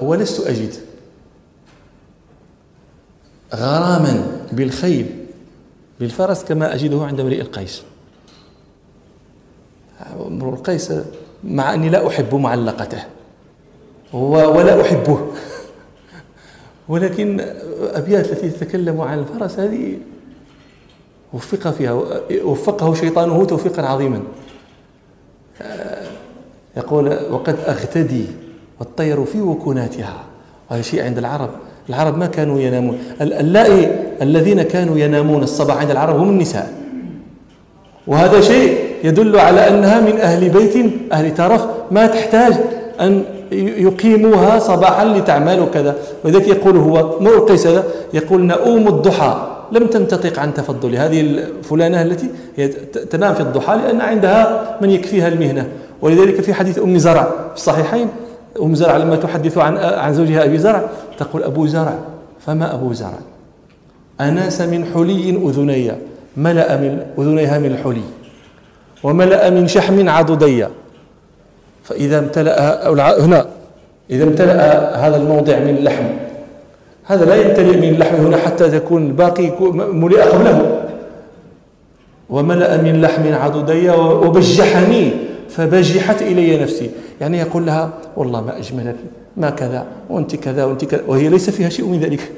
ولست أجد. غراما بالخيل بالفرس كما أجده عند امرئ القيس. امرؤ القيس مع أني لا أحب معلقته. ولا أحبه. ولكن أبيات التي تتكلم عن الفرس هذه وفق فيها وفقه شيطانه توفيقا عظيما. يقول وقد أغتدي والطير في وكناتها. وهذا شيء عند العرب. العرب ما كانوا ينامون. اللائي الذين كانوا ينامون الصباح عند العرب هم النساء. وهذا شيء يدل على أنها من أهل بيت أهل ترف ما تحتاج أن يقيموها صباحا لتعمل وكذا ولذلك يقول هو مر قيس هذا يقول نؤوم الضحى. لم تنتطق عن تفضل. هذه الفلانة التي تنام في الضحى لأن عندها من يكفيها المهنة. ولذلك في حديث أم زرع في الصحيحين أم زرع لما تحدث عن عن زوجها أبي زرع تقول أبو زرع. فما أبو زرع؟ أناس من حلي أذني ملأ من أذنيها من الحلي وملأ من شحم عضدي. فإذا امتلأ هنا إذا امتلأ هذا الموضع من اللحم هذا لا يمتلئ من اللحم هنا حتى تكون الباقي ملئ قبله. وملأ من لحم عضدي وبجحني فبجحت إلي نفسي. يعني يقول لها والله ما أجملك ما كذا وأنت كذا وأنت كذا. وهي ليس فيها شيء من ذلك.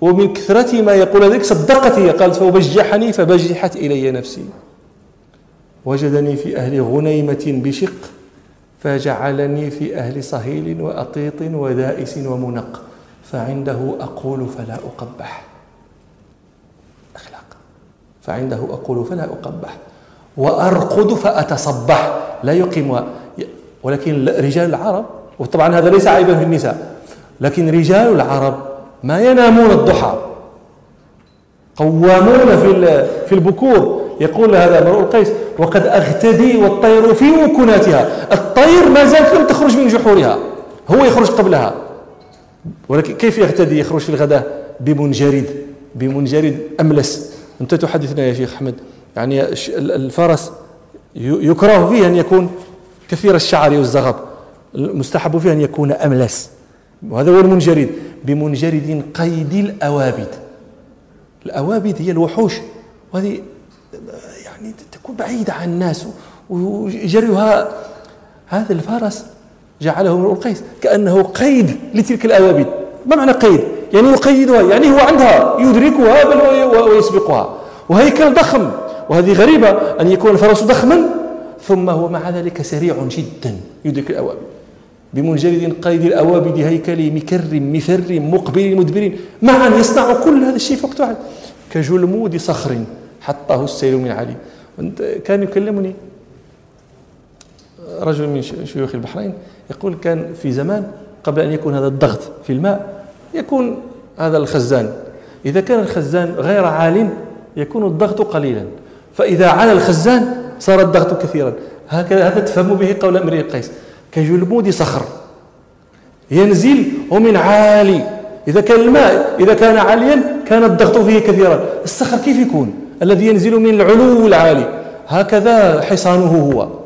ومن كثرة ما يقول ذلك صدقت هي قالت فبجحني فبجحت إلي نفسي. وجدني في أهل غنيمة بشق فجعلني في أهل صهيل وأطيط ودائس ومنق فعنده أقول فلا أقبح. أخلاق. فعنده أقول فلا أقبح. وأرقد فأتصبح. لا يقيم ولكن رجال العرب وطبعا هذا ليس عيبا في النساء لكن رجال العرب ما ينامون الضحى. قوامون في في البكور. يقول هذا امرؤ القيس وقد أغتدي والطير في وكناتها. الطير ما زالت لم تخرج من جحورها هو يخرج قبلها. ولكن كيف يغتدي؟ يخرج في الغداء بمنجرد بمنجرد أملس. أنت تحدثنا يا شيخ أحمد. يعني الفرس يكره فيه أن يكون كثير الشعر والزغب المستحب فيه أن يكون أملس. وهذا هو المنجرد. بمنجرد قيد الأوابد. الأوابد هي الوحوش. وهذه يعني تكون بعيدة عن الناس. وجريها هذا الفرس جعله امرؤ القيس. كأنه قيد لتلك الأوابد. ما معنى قيد؟ يعني يقيدها يعني هو عندها. يدركها بل ويسبقها. وهيكل ضخم. وهذه غريبة أن يكون الفرس ضخما ثم هو مع ذلك سريع جدا. يدرك الأوابد. بمنجرد قيد الأوابد هيكل مكر مثر مقبل مدبر معا يصنع كل هذا الشيء فوق واحد. كجلمود صخر حطه السيل من عل. كان يكلمني رجل من شيوخ البحرين يقول كان في زمان قبل أن يكون هذا الضغط في الماء يكون هذا الخزان. إذا كان الخزان غير عال يكون الضغط قليلا. فإذا علا الخزان صار الضغط كثيرا. هكذا هذا تفهم به قول امرئ القيس كجلمود صخر ينزل ومن عالي. إذا كان الماء إذا كان عاليا كان الضغط فيه كثيرا. الصخر كيف يكون؟ الذي ينزل من العلو العالي. هكذا حصانه هو.